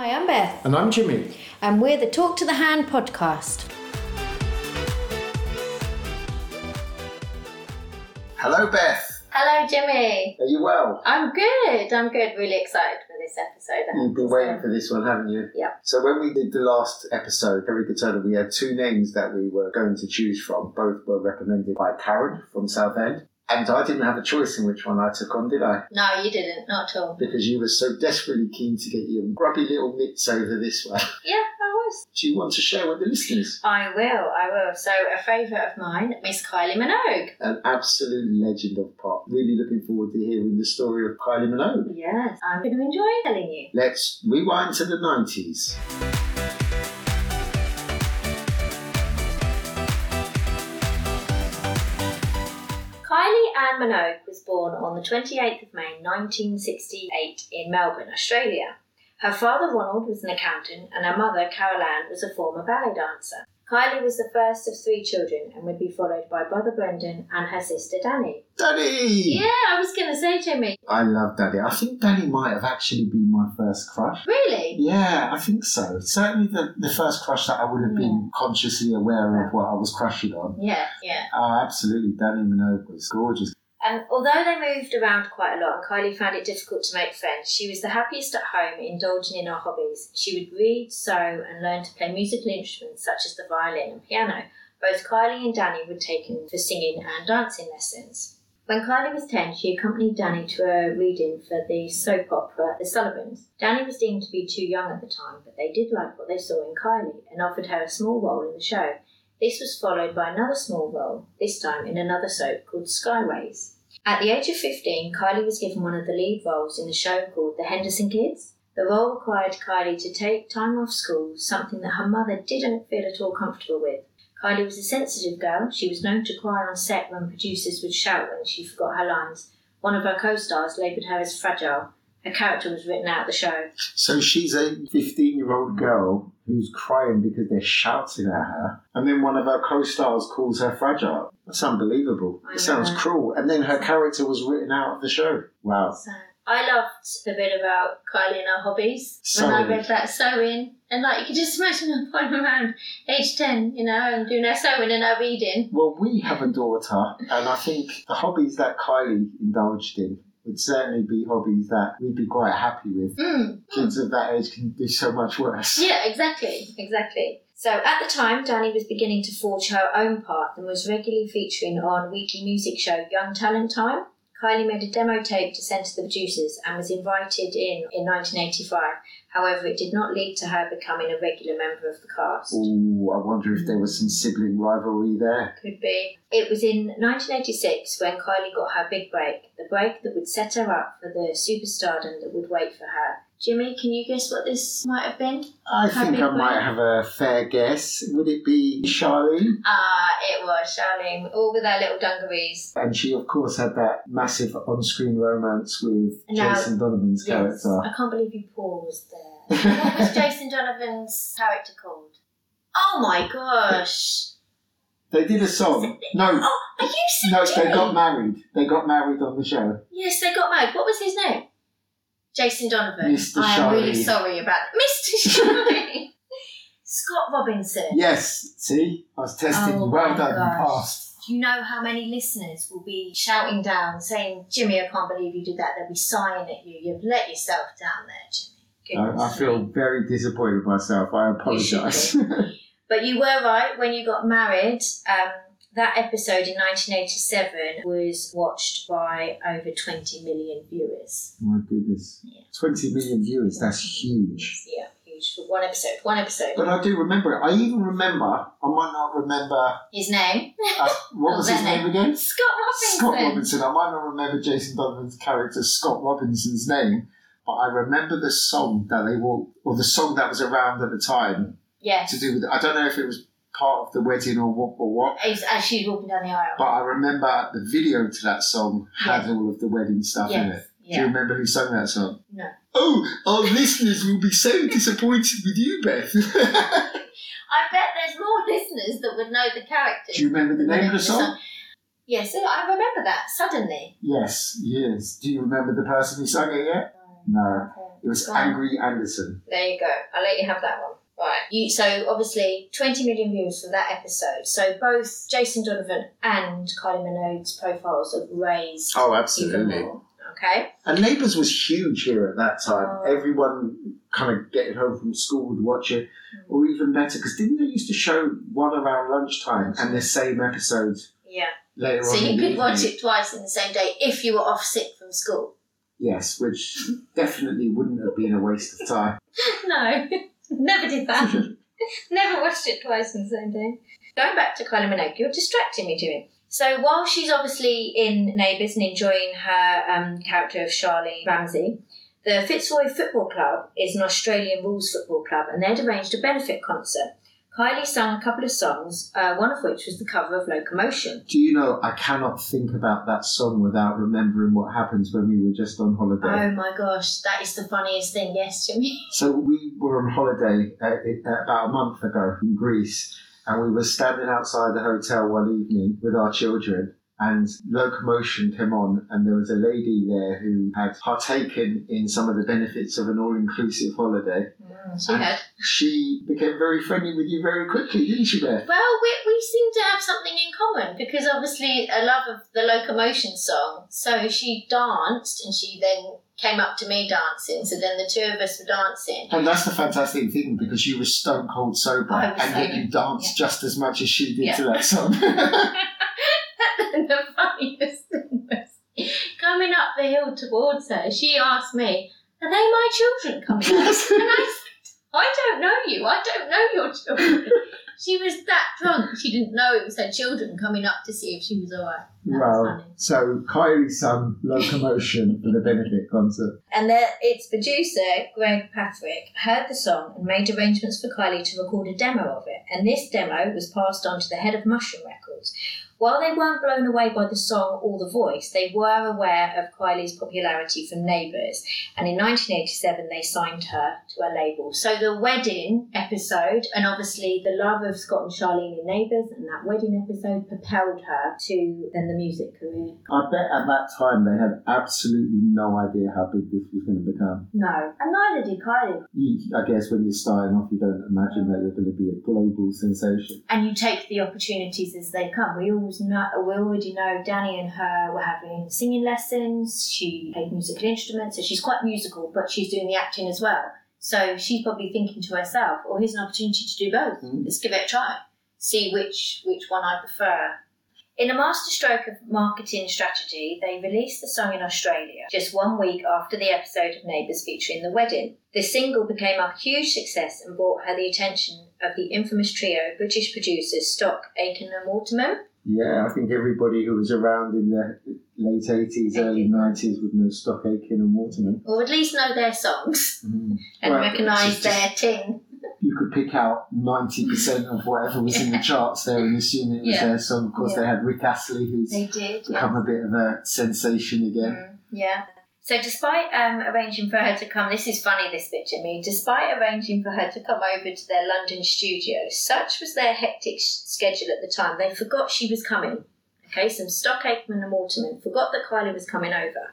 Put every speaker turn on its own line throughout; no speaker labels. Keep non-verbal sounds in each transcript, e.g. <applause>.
Hi, I'm Beth,
And I'm Jimmy.
and we're the Talk to the Hand podcast.
Hello, Beth.
Hello, Jimmy.
Are you well?
I'm good. I'm good. Really excited for this episode. I have
You've been
to
waiting for this one, haven't you?
Yeah.
So when we did the last episode, Every Good Turner, we had two names that we were going to choose from. Both were recommended by Karen from Southend. And I didn't have a choice in which one I took on, did I?
No, you didn't. Not at all.
Because you were so desperately keen to get your grubby little mitts over this way.
Yeah, I was.
Do you want to share with the listeners?
I will. I will. So, a favourite of mine, Miss Kylie Minogue.
An absolute legend of pop. Really looking forward to hearing the story of Kylie Minogue.
Yes, I'm going to enjoy telling you.
Let's rewind to the 90s.
Minogue was born on the 28th of May 1968 in Melbourne, Australia. Her father Ronald was an accountant and her mother Carol Ann was a former ballet dancer. Kylie was the first of three children and would be followed by brother Brendan and her sister Dannii.
Daddy!
Yeah, I was going to say, Jimmy.
I love Daddy. I think Dannii might have actually been my first crush.
Really?
Yeah, I think so. Certainly the, the first crush that I would have been consciously aware of what I was crushing on.
Yeah, yeah.
Oh, absolutely. Dannii Minogue was gorgeous.
And although they moved around quite a lot and Kylie found it difficult to make friends, she was the happiest at home, indulging in her hobbies. She would read, sew, and learn to play musical instruments such as the violin and piano. Both Kylie and Dannii were taken for singing and dancing lessons. When Kylie was 10, she accompanied Dannii to a reading for the soap opera The Sullivans. Dannii was deemed to be too young at the time, but they did like what they saw in Kylie and offered her a small role in the show. This was followed by another small role, this time in another soap called Skyways. At the age of 15, Kylie was given one of the lead roles in a show called The Henderson Kids. The role required Kylie to take time off school, something that her mother didn't feel at all comfortable with. Kylie was a sensitive girl. She was known to cry on set when producers would shout when she forgot her lines. One of her co stars labelled her as fragile. Her character was written out of the show.
So she's a 15 year old girl who's crying because they're shouting at her. And then one of her co stars calls her fragile. That's unbelievable. It sounds cruel. And then her character was written out of the show. Wow.
So I loved the bit about Kylie and her hobbies when I read that sewing. And like you could just imagine her going around age ten, you know, and doing her sewing and her reading.
Well, we have a daughter, and I think the hobbies that Kylie indulged in would certainly be hobbies that we'd be quite happy with.
Mm.
Kids of that age can do so much worse.
Yeah, exactly, exactly. So at the time, Dannii was beginning to forge her own path and was regularly featuring on weekly music show Young Talent Time. Kylie made a demo tape to send to the producers and was invited in in 1985. However, it did not lead to her becoming a regular member of the cast.
Ooh, I wonder if there was some sibling rivalry there.
Could be. It was in 1986 when Kylie got her big break, the break that would set her up for the superstardom that would wait for her. Jimmy, can you guess what this might have been?
I think I might have a fair guess. Would it be Charlene?
Ah, it was Charlene, all with her little dungarees.
And she, of course, had that massive on screen romance with
Now-
Jason Donovan's
Yes,
character.
I can't believe you paused there. <laughs> what was Jason Donovan's character called? Oh my gosh!
They did a song. No,
Oh, are you serious?
no, they got married. They got married on the show.
Yes, they got married. What was his name? Jason Donovan.
Mr.
I am really sorry about <laughs> Mr. Shirley. Scott Robinson.
Yes, see? I was testing
Oh.
Well
my
done, you passed.
Do you know how many listeners will be shouting down, saying, Jimmy, I can't believe you did that? They'll be sighing at you. You've let yourself down there, Jimmy.
I, I feel very disappointed with myself. I apologise. <laughs>
But you were right when you got married. Um, that episode in 1987 was watched by over 20 million viewers.
My goodness.
Yeah.
20 million viewers, that's huge.
Yeah, huge for one episode. One episode.
But I do remember it. I even remember, I might not remember,
His name?
uh, what was <laughs> his name again?
Scott Robinson.
Scott Robinson. I might not remember Jason Donovan's character, Scott Robinson's name, but I remember the song that they walked, or the song that was around at the time
Yes.
to do with, I don't know if it was part of the wedding or what, or what,
As, she's walking down the aisle.
but I remember the video to that song had all of the wedding stuff in it.
yes.
Do you remember who sang that song?
No.
Oh, our listeners will be so <laughs> disappointed with you, Beth. <laughs>
I bet there's more listeners that would know the characters.
Do you remember the name of the song?
Yes, I remember that suddenly.
Yes, yes. Do you remember the person who sang it yet? No. It was. Angry Anderson.
There you go. I'll let you have that one. Right. You, so obviously, 20 million views for that episode. So both Jason Donovan and Kylie Minogue's profiles have raised
Oh,
more. Okay.
And Neighbours was huge here at that time.
Oh.
Everyone kind of getting home from school would watch it, hmm. or even better, because didn't they used to show one around lunchtime and the same episode?
Yeah.
later
So
on?
you could watch it twice in the same day if you were off sick from school.
Yes, which definitely wouldn't have been a waste of time. <laughs>
No, <laughs> never did that. <laughs> never watched it twice in the same day. Going back to Kylie Minogue, you're distracting me, Jimmy. So while she's obviously in Neighbours and enjoying her um, character of Charlene Ramsey, the Fitzroy Football Club is an Australian rules football club and they'd arranged a benefit concert. Kylie sang a couple of songs, uh, one of which was the cover of Locomotion.
Do you know, I cannot think about that song without remembering what happens when we were just on holiday.
Oh my gosh, that is the funniest thing, yes, Jimmy. <laughs>
So we were on holiday uh, uh, about a month ago in Greece, and we were standing outside the hotel one evening with our children, and locomotion came on, and there was a lady there who had partaken in some of the benefits of an all-inclusive holiday.
Mm, she had.
She became very friendly with you very quickly, didn't she, Beth?
Well, we, we seem to have something in common because obviously a love of the locomotion song. So she danced and she then came up to me dancing. So then the two of us were dancing.
And that's the fantastic thing because you were stone cold sober, and yet you danced just as much as she did
Yeah.
to that song. <laughs>
and <laughs> the funniest thing was coming up the hill towards her, she asked me, Are they my children coming up? <laughs> And I said, I don't know you. I don't know your children. she was that drunk. She didn't know it was her children coming up to see if she was all right. That was
So Kylie sung Locomotion for the benefit concert.
And the, its producer, Greg Petherick, heard the song and made arrangements for Kylie to record a demo of it. And this demo was passed on to the head of Mushroom Records. While they weren't blown away by the song or the voice, they were aware of Kylie's popularity from Neighbours. And in 1987, they signed her to a label. So the wedding episode, and obviously the love of Scott and Charlene in Neighbours, and that wedding episode propelled her to then the music career.
I bet at that time they had absolutely no idea how big this was going to become.
No, and neither did Kylie.
You, I guess when you're starting off, you don't imagine that you're going to be a global sensation.
and you take the opportunities as they come. We always know, we already know Dannii and her were having singing lessons. She played musical instruments, so she's quite musical, but she's doing the acting as well. So she's probably thinking to herself, "Oh, here's an opportunity to do both.
Mm.
Let's give it a try. See which which one I prefer." In a masterstroke of marketing strategy, they released the song in Australia just one week after the episode of Neighbours featuring the wedding. The single became a huge success and brought her the attention of the infamous trio British producers Stock, Aitken and Waterman.
Yeah, I think everybody who was around in the late 80s, early 90s would know Stock Aitken and Waterman.
Or at least know their songs
Mm.
and
Well,
recognise their ting.
You could pick out 90% of whatever was in the <laughs> charts there and assume it was
Yeah.
their song. Of course,
Yeah.
they had Rick Astley, who's
They did.
become a bit of a sensation again.
Mm, yeah. So despite um, arranging for her to come, this is funny, this bit to me, despite arranging for her to come over to their London studio, such was their hectic schedule at the time, they forgot she was coming. Okay, some Stock Aitken and Waterman forgot that Kylie was coming over.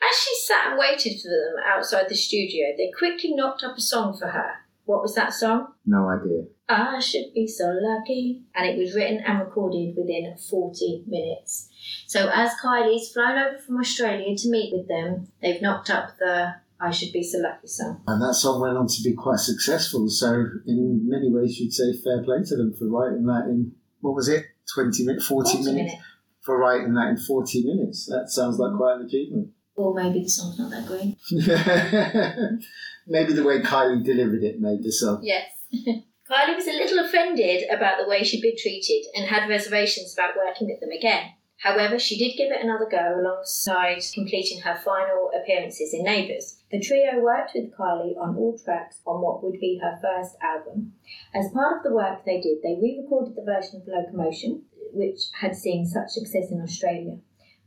As she sat and waited for them outside the studio, they quickly knocked up a song for her. What was that song?
No idea.
I should be so lucky. And it was written and recorded within 40 minutes. So as Kylie's flown over from Australia to meet with them, they've knocked up the I should be so lucky song.
And that song went on to be quite successful. So, in many ways, you'd say fair play to them for writing that in, what was it, 20 minutes, 40,
40
minutes?
minutes.
For writing that in 40 minutes. That sounds like quite an achievement.
Or maybe the song's not that great. <laughs>
Maybe the way Kylie delivered it made the song.
Yes. <laughs> Kylie was a little offended about the way she'd been treated and had reservations about working with them again. However, she did give it another go alongside completing her final appearances in Neighbours. The trio worked with Kylie on all tracks on what would be her first album. As part of the work they did, they re recorded the version of Locomotion, which had seen such success in Australia.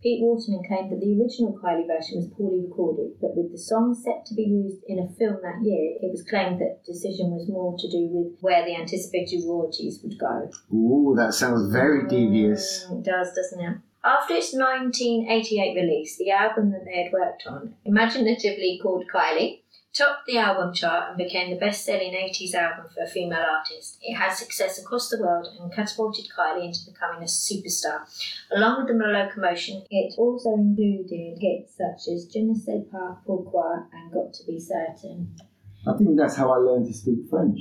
Pete Waterman claimed that the original Kylie version was poorly recorded, but with the song set to be used in a film that year, it was claimed that the decision was more to do with where the anticipated royalties would go.
Ooh, that sounds very devious.
Mm, it does, doesn't it? After its 1988 release, the album that they had worked on, imaginatively called Kylie, topped the album chart and became the best selling 80s album for a female artist. It had success across the world and catapulted Kylie into becoming a superstar. Along with the locomotion, it also included hits such as Je ne sais pas pourquoi and Got to Be Certain.
I think that's how I learned to speak French.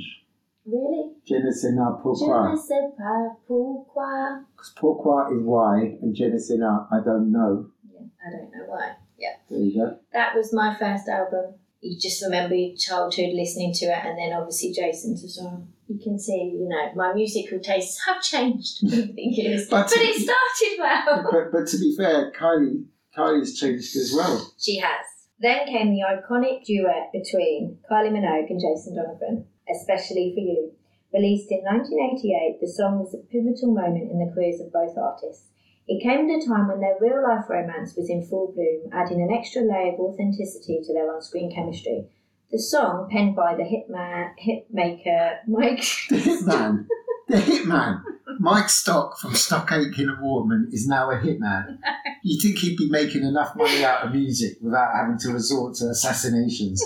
Really?
Je ne sais pas
Je
pourquoi.
ne sais pas pourquoi.
Because pourquoi is why, and je ne sais pas, I don't know.
Yeah, I don't know why. Yeah.
There you go.
That was my first album. You just remember your childhood listening to it, and then obviously Jason's as well. You can see, you know, my musical tastes have changed <laughs> over the years,
But-
but, it started well.
But, but to be fair, Kylie, Kylie's changed as well.
She has. Then came the iconic duet between Kylie Minogue and Jason Donovan, Especially for You. Released in 1988, the song was a pivotal moment in the careers of both artists. It came at a time when their real life romance was in full bloom, adding an extra layer of authenticity to their on screen chemistry. The song, penned by the hitman, hitmaker Mike. <laughs>
The hitman, the hitman. Mike Stock from Stock Aitken and Waterman is now a hitman. You think he'd be making enough money out of music without having to resort to assassinations?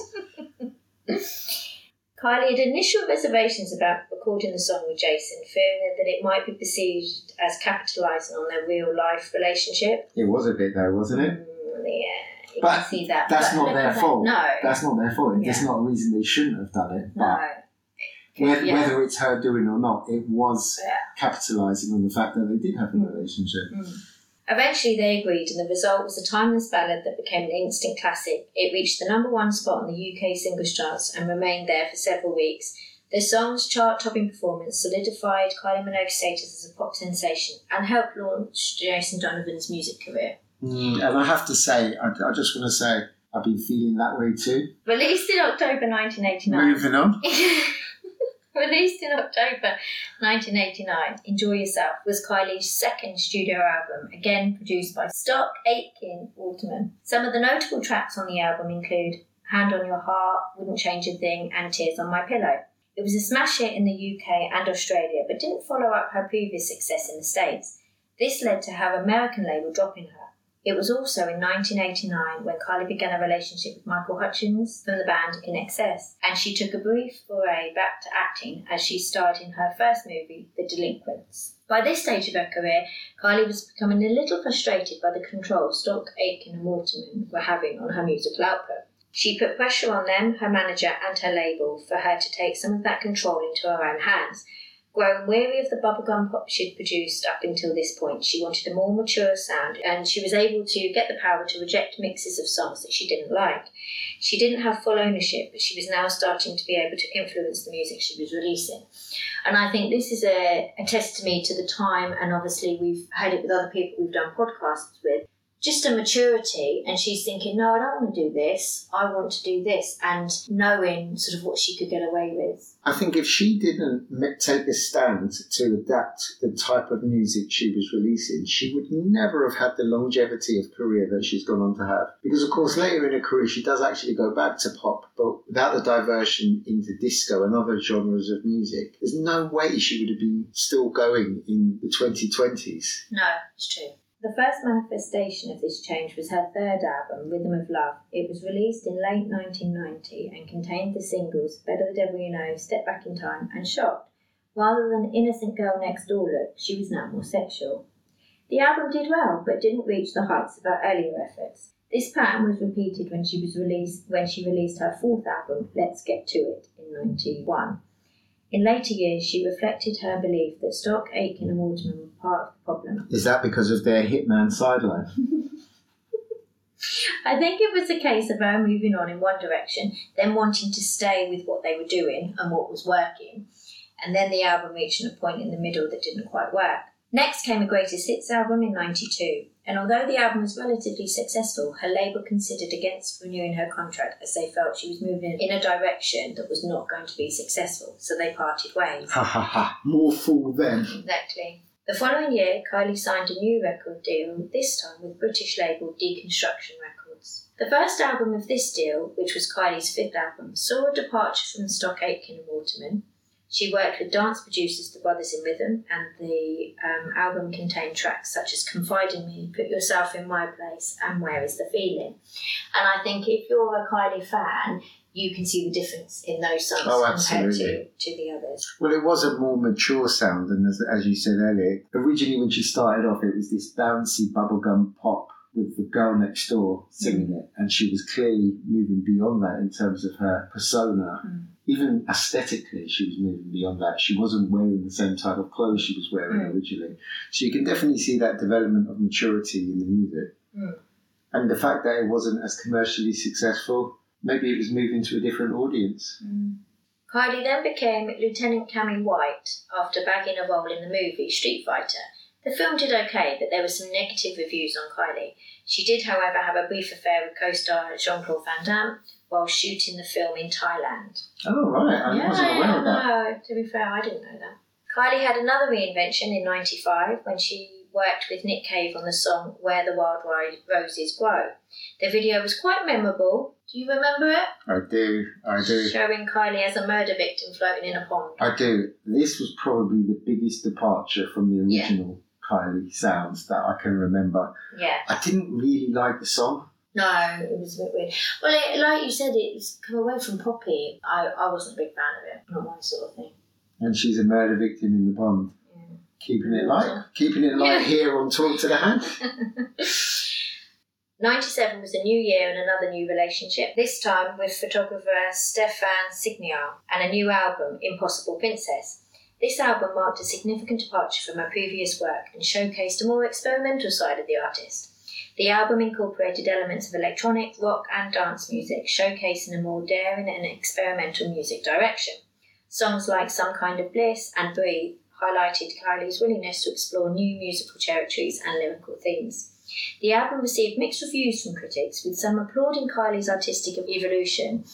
<laughs>
Kylie had initial reservations about recording the song with Jason, fearing that it might be perceived as capitalising on their real life relationship.
It was a bit though, wasn't it?
Mm, yeah, you
But
can see that.
that's
but
not their
that.
fault.
No,
That's not their fault. That's
Yeah.
not a reason they shouldn't have done it.
no.
Whether,
Yeah.
whether it's her doing or not, it was
Yeah.
capitalising on the fact that they did have a
Mm.
relationship.
Eventually, they agreed, and the result was a timeless ballad that became an instant classic. It reached the number one spot on the UK singles charts and remained there for several weeks. The song's chart-topping performance solidified Kylie Minogue's status as a pop sensation and helped launch Jason Donovan's music career.
Mm, and I have to say, I, I just want to say, I've been feeling that way too.
Released in October 1989.
Moving on. <laughs>
Released in October 1989, Enjoy Yourself was Kylie's second studio album, again produced by Stock Aitken Waterman. Some of the notable tracks on the album include Hand on Your Heart, Wouldn't Change a Thing, and Tears on My Pillow. It was a smash hit in the UK and Australia, but didn't follow up her previous success in the States. This led to her American label dropping her. It was also in 1989 when Kylie began a relationship with Michael Hutchence from the band INXS, and she took a brief foray back to acting as she starred in her first movie, The Delinquents. By this stage of her career, Kylie was becoming a little frustrated by the control Stock, Aitken, and Waterman were having on her musical output. She put pressure on them, her manager, and her label for her to take some of that control into her own hands. Growing weary of the bubblegum pop she'd produced up until this point, she wanted a more mature sound, and she was able to get the power to reject mixes of songs that she didn't like. She didn't have full ownership, but she was now starting to be able to influence the music she was releasing. And I think this is a, a testimony to the time, and obviously we've had it with other people we've done podcasts with, just a maturity. And she's thinking, no, I don't want to do this. I want to do this. And knowing sort of what she could get away with.
I think if she didn't take a stand to adapt the type of music she was releasing, she would never have had the longevity of career that she's gone on to have. Because, of course, later in her career, she does actually go back to pop, but without the diversion into disco and other genres of music, there's no way she would have been still going in the 2020s.
No, it's true. The first manifestation of this change was her third album, Rhythm of Love. It was released in late 1990 and contained the singles Better the Devil You Know, Step Back in Time, and Shocked. Rather than Innocent Girl Next Door look, she was now more sexual. The album did well, but didn't reach the heights of her earlier efforts. This pattern was repeated when she was released when she released her fourth album, Let's Get to It, in 91. In later years, she reflected her belief that Stock, Aitken, and Waterman were part of the problem.
Is that because of their hitman sideline? <laughs> <laughs>
I think it was a case of her moving on in one direction, then wanting to stay with what they were doing and what was working, and then the album reaching a point in the middle that didn't quite work. Next came a greatest hits album in 92, and although the album was relatively successful, her label considered against renewing her contract as they felt she was moving in a direction that was not going to be successful, so they parted ways.
Ha ha ha. More fool them.
Exactly. The following year, Kylie signed a new record deal, this time with British label Deconstruction Records. The first album of this deal, which was Kylie's fifth album, saw a departure from Stock Aitken and Waterman. She worked with dance producers The Brothers in Rhythm, and the um, album contained tracks such as Confide in Me, Put Yourself in My Place, and Where is the Feeling. And I think if you're a Kylie fan, you can see the difference in those songs
Oh,
compared to, to the others.
Well, it was a more mature sound, and as, as you said earlier, originally when she started off, it was this bouncy bubblegum pop with the girl next door singing it, and she was clearly moving beyond that in terms of her persona.
Mm.
Even aesthetically, she was moving beyond that. She wasn't wearing the same type of clothes she was wearing
Mm.
originally. So you can definitely see that development of maturity in the music.
Mm.
And the fact that it wasn't as commercially successful, maybe it was moving to a different audience.
Kylie then became Lieutenant Cammy White after bagging a role in the movie Street Fighter. The film did okay, but there were some negative reviews on Kylie. She did, however, have a brief affair with co-star Jean-Claude Van Damme while shooting the film in Thailand.
Oh, right. I wasn't aware of that.
no, to be fair, I didn't know that. Kylie had another reinvention in 95 when she worked with Nick Cave on the song Where the Wild Ro- Roses Grow. The video was quite memorable. Do you remember it?
I do. I do.
Showing Kylie as a murder victim floating in a pond.
I do. This was probably the biggest departure from the
Yeah.
original Kylie sounds that I can remember.
Yeah.
I didn't really like the song.
No, it was a bit weird. Well, it, like you said, it's come away from Poppy. I, I wasn't a big fan of it. Not my sort of thing.
And she's a murder victim in the pond.
Yeah.
Keeping it light. Keeping it light
Yeah. <laughs>
here on Talk to the Hand. <laughs>
97 was a new year and another new relationship, this time with photographer Stefan Signiar and a new album, Impossible Princess. This album marked a significant departure from her previous work and showcased a more experimental side of the artist. The album incorporated elements of electronic, rock, and dance music, showcasing a more daring and experimental music direction. Songs like Some Kind of Bliss and Breathe highlighted Kylie's willingness to explore new musical territories and lyrical themes. The album received mixed reviews from critics, with some applauding Kylie's artistic evolution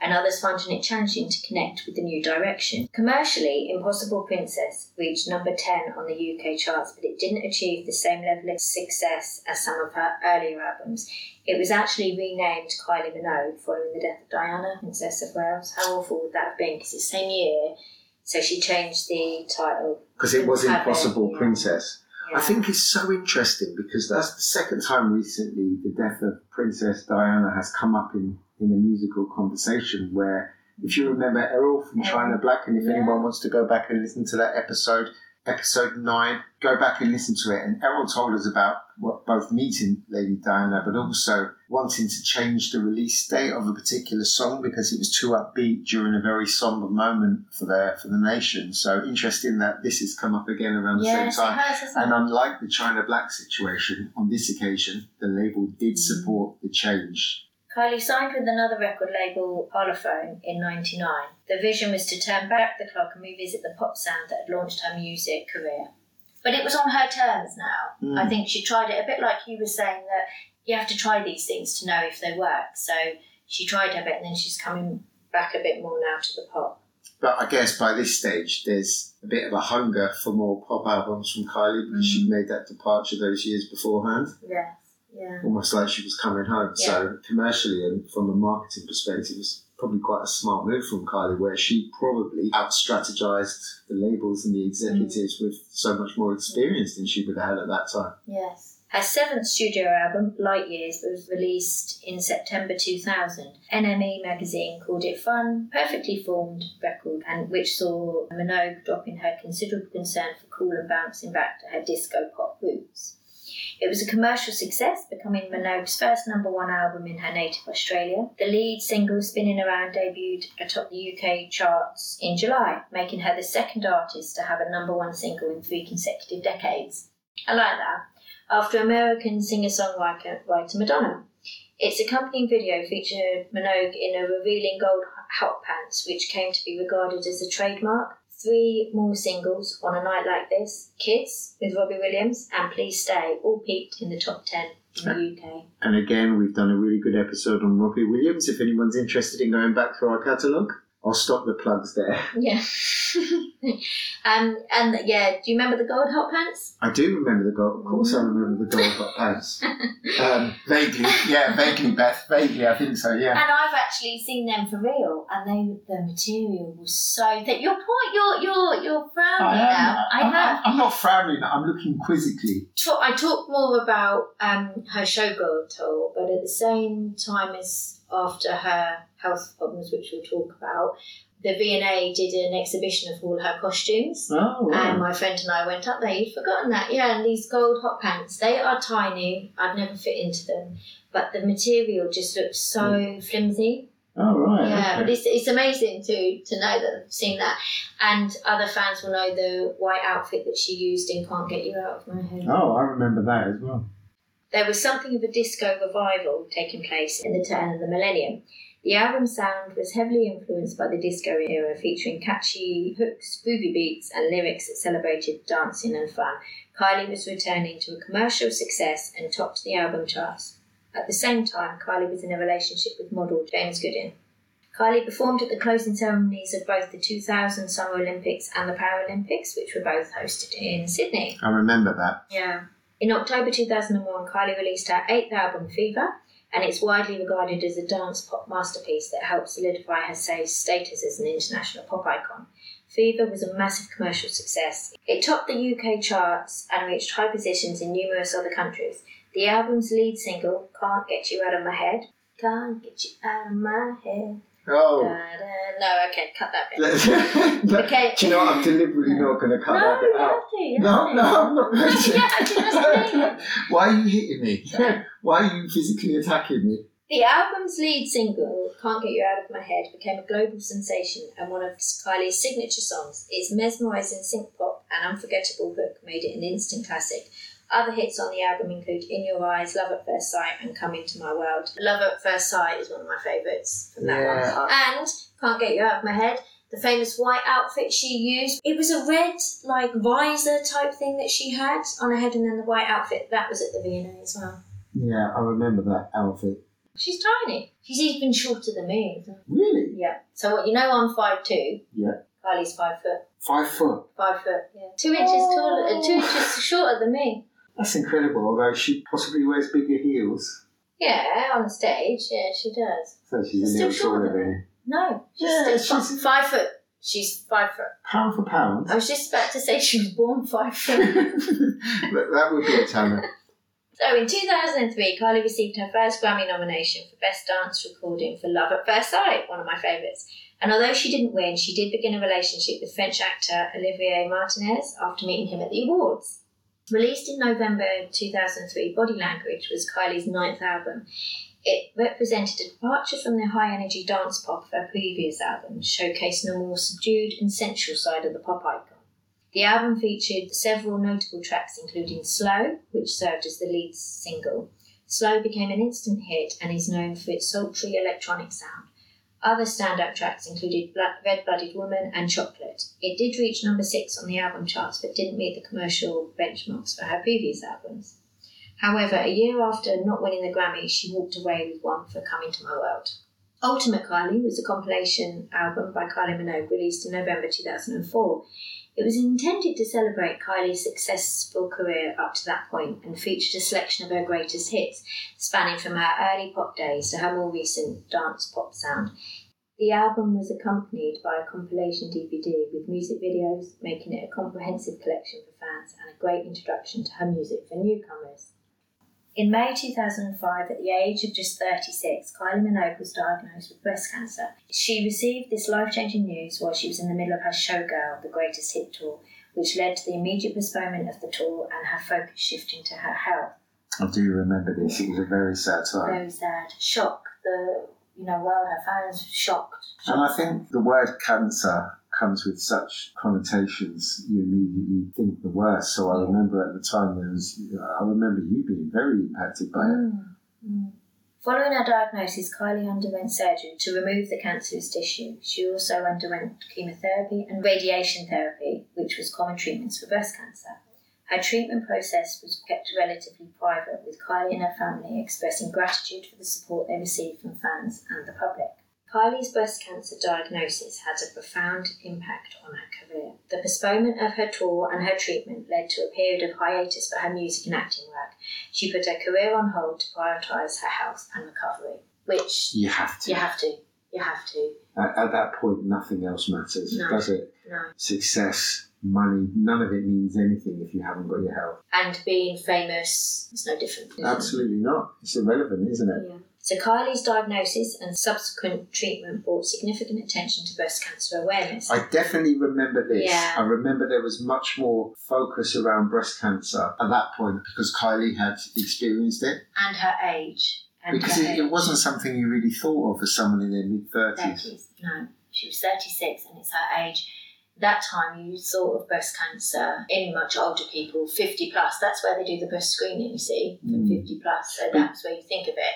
and others finding it challenging to connect with the new direction. Commercially, Impossible Princess reached number 10 on the UK charts, but it didn't achieve the same level of success as some of her earlier albums. It was actually renamed Kylie Minogue following the death of Diana, Princess of Wales. How awful would that have been? Because it's the same year, so she changed the title.
Because it was
Impossible Princess. have it,
Impossible
yeah.
I think it's so interesting because that's the second time recently the death of Princess Diana has come up in, in a musical conversation where, if you remember Errol from China Black, and if
Yeah.
anyone wants to go back and listen to that episode, episode nine, go back and listen to it. And Errol told us about what both meeting Lady Diana, but also wanting to change the release date of a particular song because it was too upbeat during a very somber moment for the for the nation. So interesting that this has come up again around the
Yes,
same time.
has,
And unlike the China Black situation, on this occasion, the label did
Mm.
support the change.
Kylie signed with another record label, Parlophone, in 99. The vision was to turn back the clock and revisit the pop sound that had launched her music career. But it was on her terms now.
Mm.
I think she tried it a bit like you were saying that you have to try these things to know if they work. So she tried her bit and then she's coming back a bit more now to the pop.
But I guess by this stage, there's a bit of a hunger for more pop albums from Kylie because
Mm.
she'd made that departure those years beforehand,
Yes, yeah.
almost like she was coming home. So commercially and from a marketing perspective, it's probably quite a smart move from Kylie, where she probably out strategized the labels and the executives mm. with so much more experience than she would have had at that time.
Yes. Her seventh studio album, Light Years, was released in September 2000. NME magazine called it fun, perfectly formed record, and which saw Minogue dropping her considerable concern for cool and bouncing back to her disco pop roots. It was a commercial success, becoming Minogue's first number one album in her native Australia. The lead single, Spinning Around, debuted atop the UK charts in July, making her the second artist to have a number one single in three consecutive decades. I like that after American singer-songwriter writer Madonna. Its accompanying video featured Minogue in a revealing gold hot pants, which came to be regarded as a trademark. Three more singles on a night like this: "Kids" with Robbie Williams and "Please Stay" all peaked in the top ten in the UK.
And again, we've done a really good episode on Robbie Williams. If anyone's interested in going back through our catalogue, I'll stop the plugs there.
Yeah. <laughs> um, and yeah, do you remember the gold hot pants?
I do remember the gold. Of course, I remember the gold hot pants. <laughs> Um, vaguely, yeah, vaguely, Beth. Vaguely, I think so. Yeah.
And I've actually seen them for real, and they the material was so thick. Your point, you're you're you're frowning now. I
I'm,
have.
I'm not frowning. I'm looking quizzically.
ta- I talk more about um, her showgirl tour, but at the same time as after her health problems, which we'll talk about, the V&A did an exhibition of all her costumes.
Oh,
And my friend and I went up there. You'd forgotten that, yeah. And these gold hot pants, they are tiny. I'd never fit into them, but the material just looked so hmm. flimsy.
oh, right.
Yeah,
okay.
but it's, it's amazing to to know that I've seen that. And other fans will know the white outfit that she used in "Can't Get You Out of My Head."
Oh, I remember that as well.
There was something of a disco revival taking place in the turn of the millennium. The album sound was heavily influenced by the disco era, featuring catchy hooks, groovy beats, and lyrics that celebrated dancing and fun. Kylie was returning to a commercial success and topped the album charts. At the same time, Kylie was in a relationship with model James Gooding. Kylie performed at the closing ceremonies of both the 2000 Summer Olympics and the Paralympics, which were both hosted in Sydney.
I remember that.
Yeah. In October 2001, Kylie released her eighth album, Fever, and it's widely regarded as a dance pop masterpiece that helped solidify her status as an international pop icon. Fever was a massive commercial success. It topped the UK charts and reached high positions in numerous other countries. The album's lead single, Can't Get You Out of My Head, Can't Get You Out of My Head.
Oh.
Da-da. No, okay, cut that bit. <laughs>
no,
Okay.
Do you know what? I'm deliberately not going to cut
no,
that bit
you
out.
to.
No,
have
no. I'm not going <laughs> to.
Yeah, I think that's brilliant. <laughs>
Why are you hitting me? Why are you physically attacking me?
The album's lead single, Can't Get You Out of My Head, became a global sensation and one of Kylie's signature songs. Its mesmerising synth pop and unforgettable hook made it an instant classic. Other hits on the album include In Your Eyes, Love at First Sight, and Come Into My World. Love at First Sight is one of my favourites from that
Yeah,
one. And Can't Get You Out of My Head, the famous white outfit she used. It was a red, like, visor type thing that she had on her head, and then the white outfit, that was at the V&A as well.
Yeah, I remember that outfit.
She's tiny. She's even shorter than me.
Really?
Yeah. So what you know I'm five two.
Yeah.
Kylie's five foot.
Five foot.
Five foot. Yeah. Two inches taller uh, two inches shorter than me.
That's incredible. Although she possibly wears bigger heels,
Yeah, on the stage, yeah, she does.
so she's
still shorter than me. No, she's
Yeah,
still
she's-
fi- five foot. She's five foot.
pound for pound.
I was just about to say she was born five foot. <laughs>
that, that would be a talent.
so in 2003, Kylie received her first Grammy nomination for Best Dance Recording for Love at First Sight, one of my favourites. And although she didn't win, she did begin a relationship with French actor Olivier Martinez after meeting him at the awards. Released in November 2003, Body Language was Kylie's ninth album. It represented a departure from the high energy dance pop of her previous albums, showcasing a more subdued and sensual side of the pop icon. The album featured several notable tracks, including Slow, which served as the lead single. Slow became an instant hit and is known for its sultry electronic sound. Other standout tracks included Red Blooded Woman and Chocolate. It did reach number six on the album charts but didn't meet the commercial benchmarks for her previous albums. However, a year after not winning the Grammy, she walked away with one for Come Into My World. Ultimate Kylie was a compilation album by Kylie Minogue released in November 2004. It was intended to celebrate Kylie's successful career up to that point and featured a selection of her greatest hits, spanning from her early pop days to her more recent dance pop sound. The album was accompanied by a compilation DVD with music videos, making it a comprehensive collection for fans and a great introduction to her music for newcomers. In May 2005, at the age of just 36, Kylie Minogue was diagnosed with breast cancer. She received this life changing news while she was in the middle of her Showgirl, the greatest hit tour, which led to the immediate postponement of the tour and her focus shifting to her health.
I do remember this. It was a very sad time.
Very sad. Shock. The you know world, her fans shocked.
And I think the word cancer comes with such connotations, you immediately think the worst. So I remember at the time there was, I remember you being very impacted by it.
Mm, mm. Following her diagnosis, Kylie underwent surgery to remove the cancerous tissue. She also underwent chemotherapy and radiation therapy, which was common treatments for breast cancer. Her treatment process was kept relatively private, with Kylie and her family expressing gratitude for the support they received from fans and the public. Kylie's breast cancer diagnosis had a profound impact on her career. The postponement of her tour and her treatment led to a period of hiatus for her music and acting work. She put her career on hold to prioritise her health and recovery, which
You have to.
you have to. You have to.
At, at that point, nothing else matters,
No.
does it?
No.
Success, money, none of it means anything if you haven't got your health.
And being famous is no different.
Absolutely not. It's irrelevant, isn't it?
Yeah. So Kylie's diagnosis and subsequent treatment brought significant attention to breast cancer awareness.
I definitely remember this.
Yeah.
I remember there was much more focus around breast cancer at that point because Kylie had experienced it.
and her age. And
Because
her
it, it wasn't something you really thought of as someone in their mid 30s.
30s. No, she was 36 and it's her age. That time you thought of breast cancer in much older people, 50 plus. That's where they do the breast screening, you see, for
Mm.
50 plus. So that's where you think of it.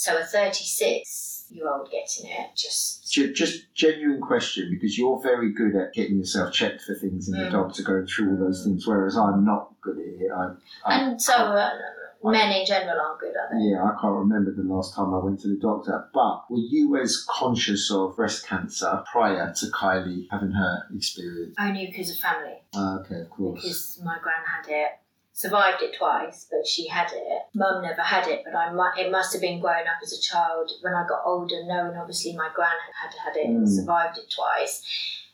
So a 36 year old getting it just.
Just genuine question because you're very good at getting yourself checked for things and the
Mm.
doctor going through all those things, whereas I'm not good at it. I, I,
And so uh, men in general aren't good, at it.
Yeah, I can't remember the last time I went to the doctor. But were you as conscious of breast cancer prior to Kylie having her experience?
Only because of family.
Ah, okay, of course.
because my gran had it. Survived it twice, but she had it. Mum never had it, but I mu- it must have been growing up as a child. When I got older, knowing obviously my gran had had it and
Mm.
survived it twice,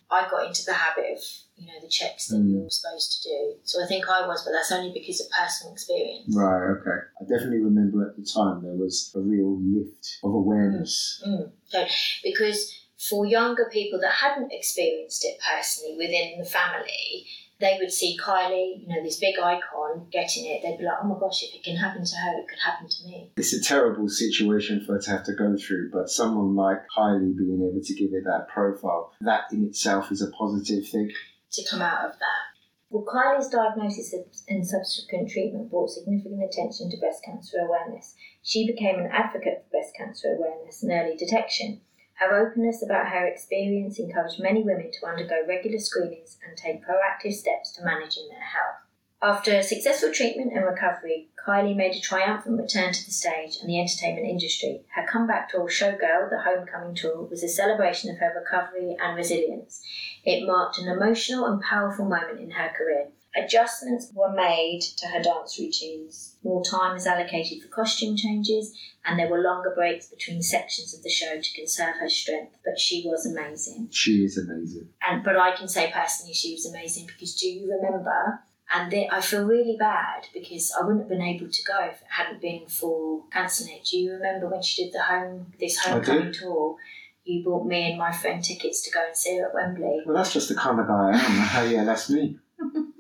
I got into the habit of you know the checks that
Mm.
you're supposed to do. So I think I was, but that's only because of personal experience.
Right, okay. I definitely remember at the time there was a real lift of awareness.
Mm. So because for younger people that hadn't experienced it personally within the family, they would see Kylie, you know, this big icon getting it. They'd be like, "Oh my gosh, if it can happen to her, it could happen to me."
It's a terrible situation for her to have to go through, but someone like Kylie being able to give it that profile, that in itself is a positive thing.
to come out of that. Well, Kylie's diagnosis and subsequent treatment brought significant attention to breast cancer awareness. She became an advocate for breast cancer awareness and early detection. Her openness about her experience encouraged many women to undergo regular screenings and take proactive steps to managing their health. After successful treatment and recovery, Kylie made a triumphant return to the stage and the entertainment industry. Her comeback tour, Showgirl, the Homecoming Tour, was a celebration of her recovery and resilience. It marked an emotional and powerful moment in her career. Adjustments were made to her dance routines. More time was allocated for costume changes, and there were longer breaks between sections of the show to conserve her strength. But she was amazing.
She is amazing.
And but I can say personally, she was amazing because do you remember? And I feel really bad because I wouldn't have been able to go if it hadn't been for cancelling it. Do you remember when she did the home this homecoming tour? You bought me and my friend tickets to go and see her at Wembley.
Well, that's just the kind of guy I am. Oh, yeah, that's me. <laughs>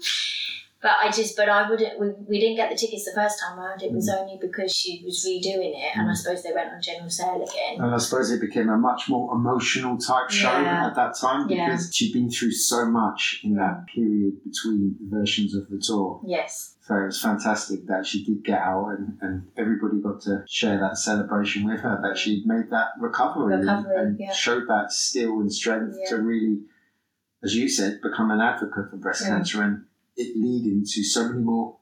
But I just, but I wouldn't. We, we didn't get the tickets the first time around. It
Mm.
was only because she was redoing it, and I suppose they went on general sale again.
And I suppose it became a much more emotional type show
Yeah.
at that time
Yeah.
because she'd been through so much in that period between versions of the tour.
Yes,
So it was fantastic that she did get out and, and everybody got to share that celebration with her, that she'd made that recovery, and-
Recovery,
and,
yeah.
showed that skill and strength
Yeah.
to really, as you said, become an advocate for breast
Yeah.
cancer and it leading to so many more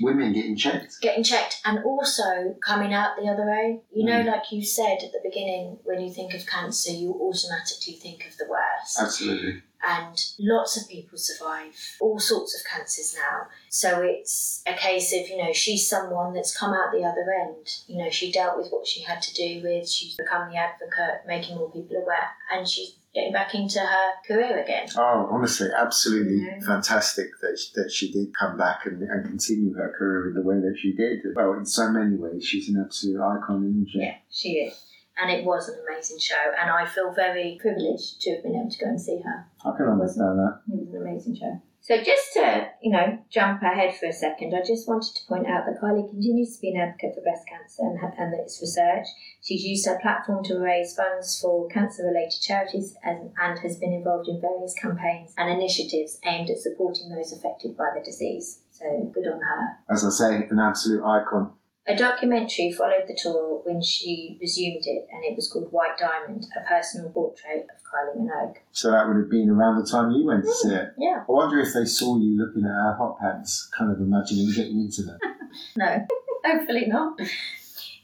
women getting checked.
getting checked, and also coming out the other way. You know,
Mm.
like you said at the beginning, when you think of cancer, you automatically think of the worst.
Absolutely.
And lots of people survive all sorts of cancers now. So it's a case of, you know, she's someone that's come out the other end. You know, she dealt with what she had to do with, she's become the advocate, making more people aware, and she's getting back into her career again.
Oh, honestly, absolutely
Yeah.
fantastic that she, that she did come back and, and continue her career in the way that she did. Well, in so many ways, she's an absolute icon, isn't she?
Yeah, she is. And it was an amazing show, and I feel very privileged to have been able to go and see her.
I can understand that.
It was an amazing show. So just to, you know, jump ahead for a second, I just wanted to point out that Kylie continues to be an advocate for breast cancer and, and its research. She's used her platform to raise funds for cancer-related charities and, and has been involved in various campaigns and initiatives aimed at supporting those affected by the disease. So good on her.
As I say, an absolute icon.
A documentary followed the tour when she resumed it, and it was called White Diamond, a personal portrait of Kylie Minogue.
So that would have been around the time you went to see it.
Yeah,
I wonder if they saw you looking at her hot pants, kind of imagining getting into them. <laughs>
no, <laughs> hopefully not.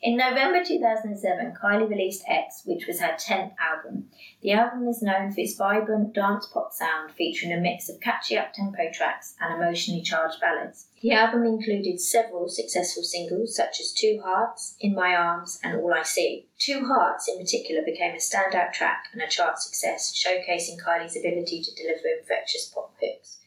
In November 2007, Kylie released X, which was her 10th album. The album is known for its vibrant dance pop sound, featuring a mix of catchy up-tempo tracks and emotionally charged ballads. The album included several successful singles, such as Two Hearts, In My Arms, and All I See. Two Hearts, in particular, became a standout track and a chart success, showcasing Kylie's ability to deliver infectious pop hooks.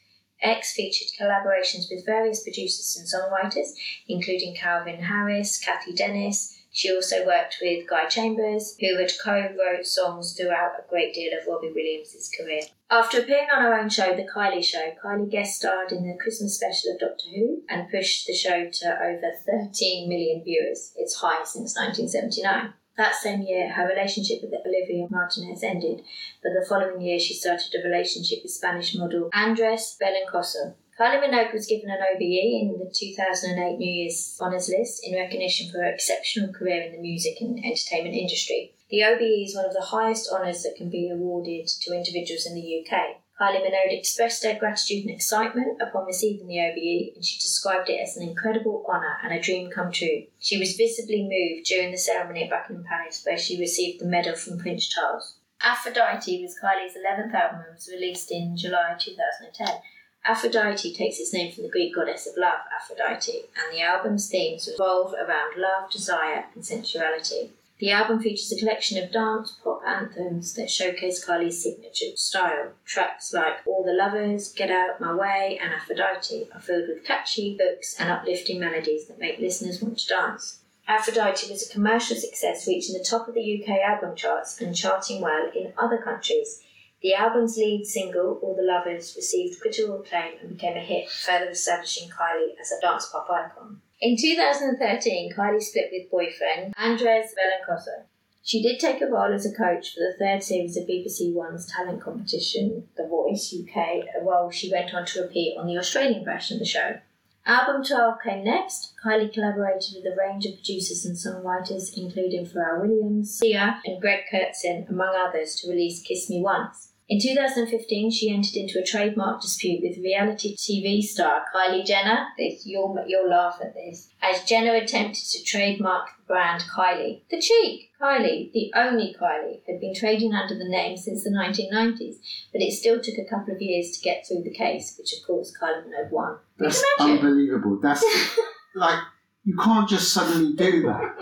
X featured collaborations with various producers and songwriters, including Calvin Harris, Cathy Dennis, She also worked with Guy Chambers, who had co-wrote songs throughout a great deal of Robbie Williams' career. After appearing on her own show, The Kylie Show, Kylie guest starred in the Christmas special of Doctor Who and pushed the show to over 13 million viewers, its high since 1979. That same year, her relationship with Olivier Martinez ended, but the following year she started a relationship with Spanish model Andres Velencoso. Kylie Minogue was given an OBE in the 2008 New Year's Honours List in recognition for her exceptional career in the music and entertainment industry. The OBE is one of the highest honours that can be awarded to individuals in the UK. Kylie Minogue expressed her gratitude and excitement upon receiving the OBE, and she described it as an incredible honour and a dream come true. She was visibly moved during the ceremony at Buckingham Palace, where she received the medal from Prince Charles. Aphrodite was Kylie's 11th album and was released in July 2010. Aphrodite takes its name from the Greek goddess of love, Aphrodite, and the album's themes revolve around love, desire, and sensuality. The album features a collection of dance pop anthems that showcase Kylie's signature style. Tracks like All the Lovers, Get Out My Way, and Aphrodite are filled with catchy hooks and uplifting melodies that make listeners want to dance. Aphrodite was a commercial success, reaching the top of the UK album charts and charting well in other countries. The album's lead single, All the Lovers, received critical acclaim and became a hit, further establishing Kylie as a dance pop icon. In 2013, Kylie split with boyfriend Andres Velencoso. She did take a role as a coach for the third series of BBC One's talent competition, The Voice UK, role she went on to repeat on the Australian version of the show. Album 12 came next. Kylie collaborated with a range of producers and songwriters, including Pharrell Williams, Sia, and Greg Kurstin, among others, to release Kiss Me Once. In 2015, she entered into a trademark dispute with reality TV star Kylie Jenner. This, you'll, you'll laugh at this. As Jenner attempted to trademark the brand Kylie. The cheek! Kylie, the only Kylie, had been trading under the name since the 1990s, but it still took a couple of years to get through the case, which of course Kylie Minogue won.
That's unbelievable. That's <laughs> like you can't just suddenly do that.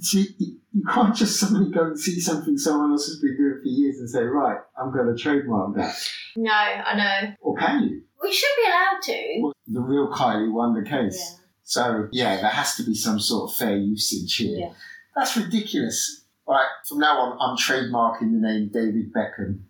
See, you can't just suddenly go and see something someone else has been doing for years and say, right, I'm going to trademark that.
No, I know.
Or can you?
We should be allowed to.
Well, the real Kylie won the case.
Yeah.
So, yeah, there has to be some sort of fair usage here.
Yeah.
That's ridiculous. Right, from now on, I'm trademarking the name David Beckham.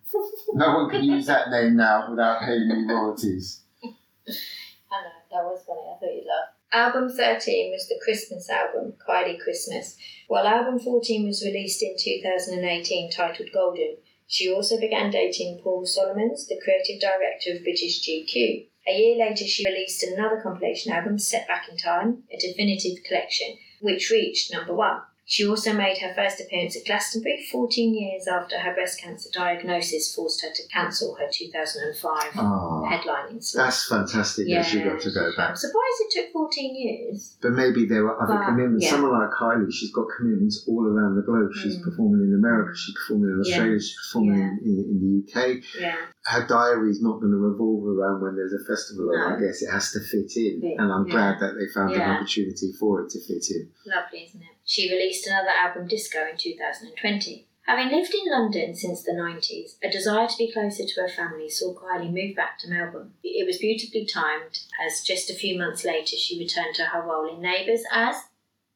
no one can use that name now without paying me royalties. <laughs>
I know, that was funny. I thought you'd laugh. Album 13 was the Christmas album, Kylie Christmas, while album 14 was released in 2018 titled Golden. She also began dating Paul Solomons, the creative director of British GQ. A year later, she released another compilation album, Step Back in Time, a definitive collection, which reached number one. She also made her first appearance at Glastonbury 14 years after her breast cancer diagnosis forced her to cancel her 2005
Oh,
headlining slot.
that's fantastic that she got to go
I'm
back.
surprised it took 14 years.
But maybe there were other
But,
commitments.
yeah.
Someone like Kylie, she's got commitments all around the globe. She's
Mm.
performing in America, she's performing in
Yeah.
Australia, she's performing
Yeah.
in, in, the UK.
Yeah.
Her diary's not going to revolve around when there's a festival.
No.
I guess it has to fit in.
Fit,
And I'm
yeah.
glad that they found an opportunity for it to fit in.
Lovely, isn't it? She released another album, Disco, in 2020. Having lived in London since the 90s, a desire to be closer to her family saw Kylie move back to Melbourne. It was beautifully timed, as just a few months later she returned to her role in Neighbours as,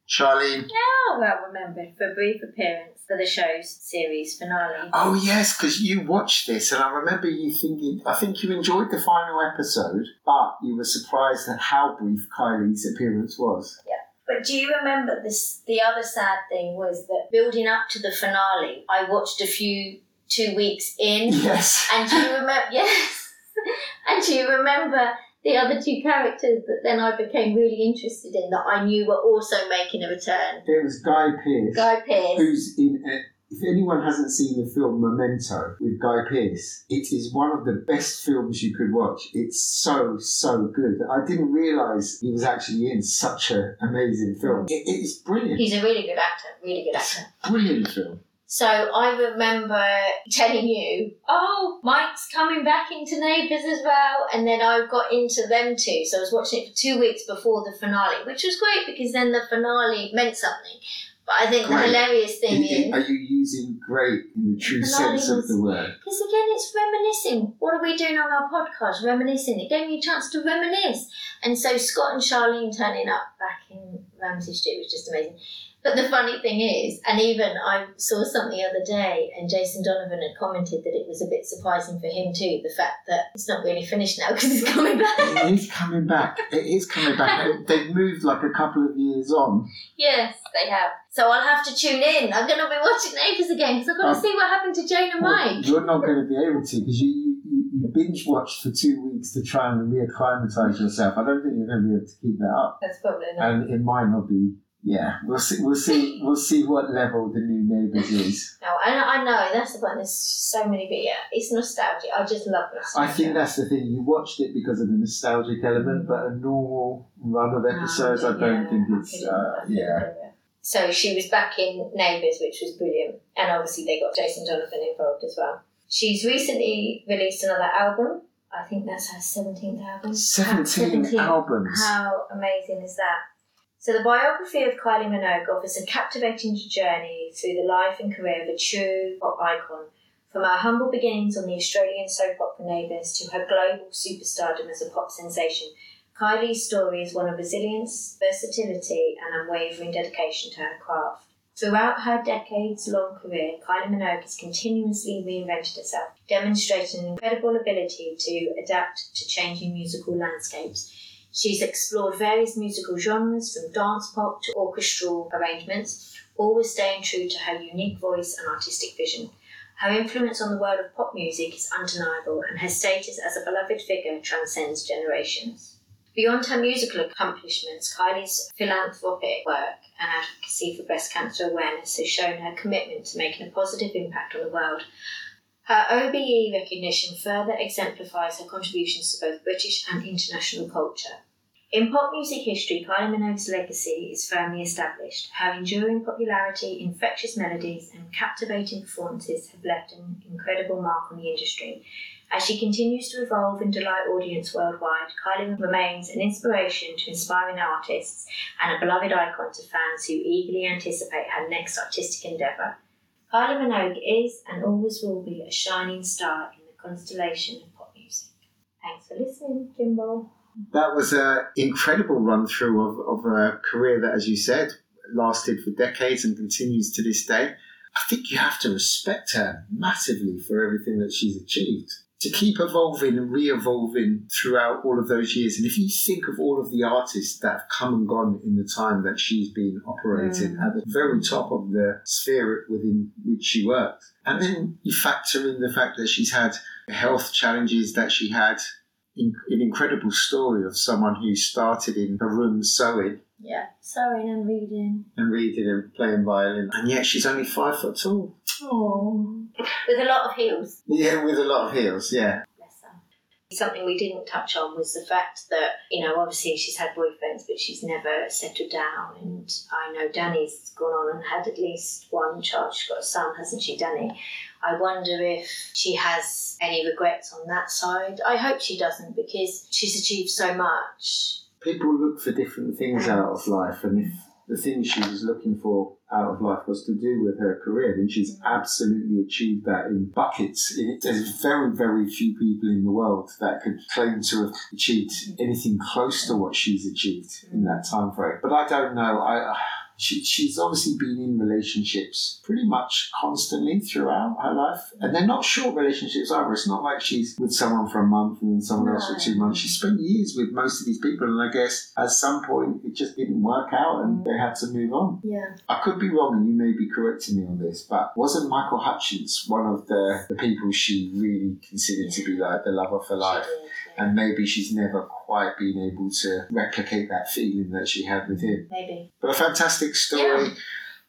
Charlene.
Yeah, well remembered, for a brief appearance for the show's series finale.
Oh, yes, because you watched this, and I remember you thinking, I think you enjoyed the final episode, but you were surprised at how brief Kylie's appearance was.
But do you remember this? The other sad thing was that building up to the finale, I watched a few two weeks in,
Yes.
and do you remember? <laughs> Yes, and do you remember the other two characters that then I became really interested in that I knew were also making a return?
There was Guy Pearce.
Guy Pearce.
who's in if anyone hasn't seen the film Memento with Guy Pearce, it is one of the best films you could watch. It's so, so good. I didn't realise he was actually in such an amazing film. Mm. It, it is brilliant.
He's a really good actor. Really good actor.
brilliant film.
So I remember telling you, oh, Mike's coming back into Neighbours as well. And then I got into them too. So I was watching it for two weeks before the finale, which was great because then the finale meant something. But I think the hilarious thing is,
Are you using great in the true sense of the word?
because again, it's reminiscing. What are we doing on our podcast? Reminiscing. It gave me a chance to reminisce. And so Scott and Charlene turning up back in Ramsay Street was just amazing. But the funny thing is, and even I saw something the other day, and Jason Donovan had commented that it was a bit surprising for him too, the fact that it's not really finished now because he's coming back.
It is coming back. It is coming back. They- They've moved like a couple of years on.
yes, they have. So I'll have to tune in. I'm going to be watching Neighbours again because I've got to
Oh.
see what happened to Jane and
Well,
Mike.
You're not going to be able to because you, you, you binge watched for two weeks to try and reacclimatise yourself. I don't think you're going to be able to keep that up,
That's probably not.
and it might not be. Yeah, we'll see. We'll see. We'll see what level the new neighbours is.
No, I, I know that's the point. There's so many, but yeah, it's nostalgic. I just love nostalgia.
I think that's the thing. You watched it because of the nostalgic element, but a normal run of episodes, I don't
Yeah,
think it's. Uh, yeah.
So she was back in Neighbours, which was brilliant, and obviously they got Jason Donovan involved as well. She's recently released another album. I think that's her seventeenth album.
Seventeen
17.
albums.
How amazing is that? So the biography of Kylie Minogue offers a captivating journey through the life and career of a true pop icon. From her humble beginnings on the Australian soap opera Neighbours to her global superstardom as a pop sensation, Kylie's story is one of resilience, versatility, and unwavering dedication to her craft. Throughout her decades long career, Kylie Minogue has continuously reinvented herself, demonstrating an incredible ability to adapt to changing musical landscapes. She's explored various musical genres from dance pop to orchestral arrangements, always staying true to her unique voice and artistic vision. Her influence on the world of pop music is undeniable, and her status as a beloved figure transcends generations. Beyond her musical accomplishments, Kylie's philanthropic work and advocacy for breast cancer awareness has shown her commitment to making a positive impact on the world. Her OBE recognition further exemplifies her contributions to both British and international culture. In pop music history, Kylie Minogue's legacy is firmly established. Her enduring popularity, infectious melodies, and captivating performances have left an incredible mark on the industry. As she continues to evolve and delight audience worldwide, Kylie remains an inspiration to inspiring artists and a beloved icon to fans who eagerly anticipate her next artistic endeavour. Kylie Minogue is and always will be a shining star in the constellation of pop music. Thanks for listening, Jimbo.
That was an incredible run through of, of a career that, as you said, lasted for decades and continues to this day. I think you have to respect her massively for everything that she's achieved. To keep evolving and re evolving throughout all of those years. And if you think of all of the artists that have come and gone in the time that she's been operating mm. at the very top of the sphere within which she works, and then you factor in the fact that she's had health challenges that she had, in, an incredible story of someone who started in a room sewing
Yeah, sewing and reading.
and reading and playing violin, and yet she's only five foot tall.
Oh. With a lot of heels.
Yeah, with a lot of heels. Yeah,
Something we didn't touch on was the fact that, you know, obviously she's had boyfriends, but she's never settled down. And I know Dannii's gone on and had at least one child. She's got a son, hasn't she, Dannii? I wonder if she has any regrets on that side. I hope she doesn't because she's achieved so much.
people look for different things out of life, and if the thing she was looking for out of life was to do with her career, then she's mm. absolutely achieved that in buckets. It- There's very, very few people in the world that could claim to have achieved anything close to what she's achieved in that mm. time frame. But I don't know. I. She, she's obviously been in relationships pretty much constantly throughout her life. And they're not short relationships either. It's not like she's with someone for a month and then someone else for two months. She spent years with most of these people. And I guess at some point it just didn't work out and they had to move on.
Yeah.
I could be wrong and you may be correcting me on this, but wasn't Michael Hutchence one of the, the people she really considered to be like the love of her life? And maybe she's never quite been able to replicate that feeling that she had with him.
Maybe.
But a fantastic story.
Yeah.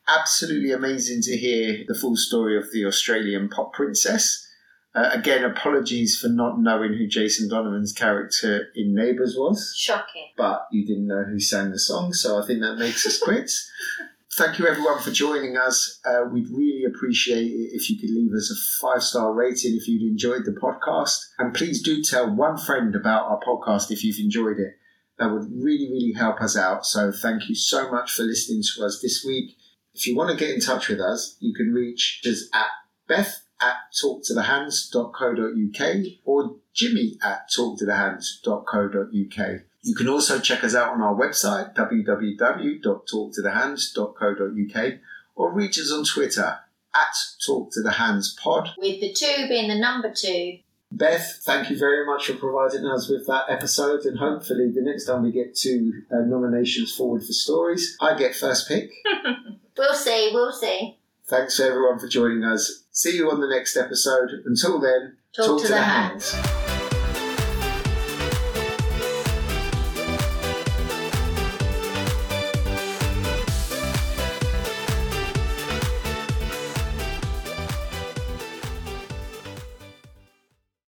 Absolutely amazing to hear the full story of the Australian pop princess. Uh, again, apologies for not knowing who Jason Donovan's character in Neighbours was,
Shocking.
but you didn't know who sang the song, so I think that makes us quits. <laughs> Thank you everyone for joining us. Uh, we'd really appreciate it if you could leave us a five star rating if you'd enjoyed the podcast. And please do tell one friend about our podcast if you've enjoyed it. That would really, really help us out. So thank you so much for listening to us this week. If you want to get in touch with us, you can reach us at beth at talktothehands.co.uk or jimmy at talktothehands.co.uk. You can also check us out on our website, www.talktothehands.co.uk, or reach us on Twitter at Talk to the Hands Pod.
With the two being the number two.
Beth, thank you very much for providing us with that episode, and hopefully the next time we get two uh, nominations forward for stories, I get first pick. <laughs>
We'll see, we'll see.
Thanks everyone for joining us. See you on the next episode. Until then,
Talk, to, the hands.
hands.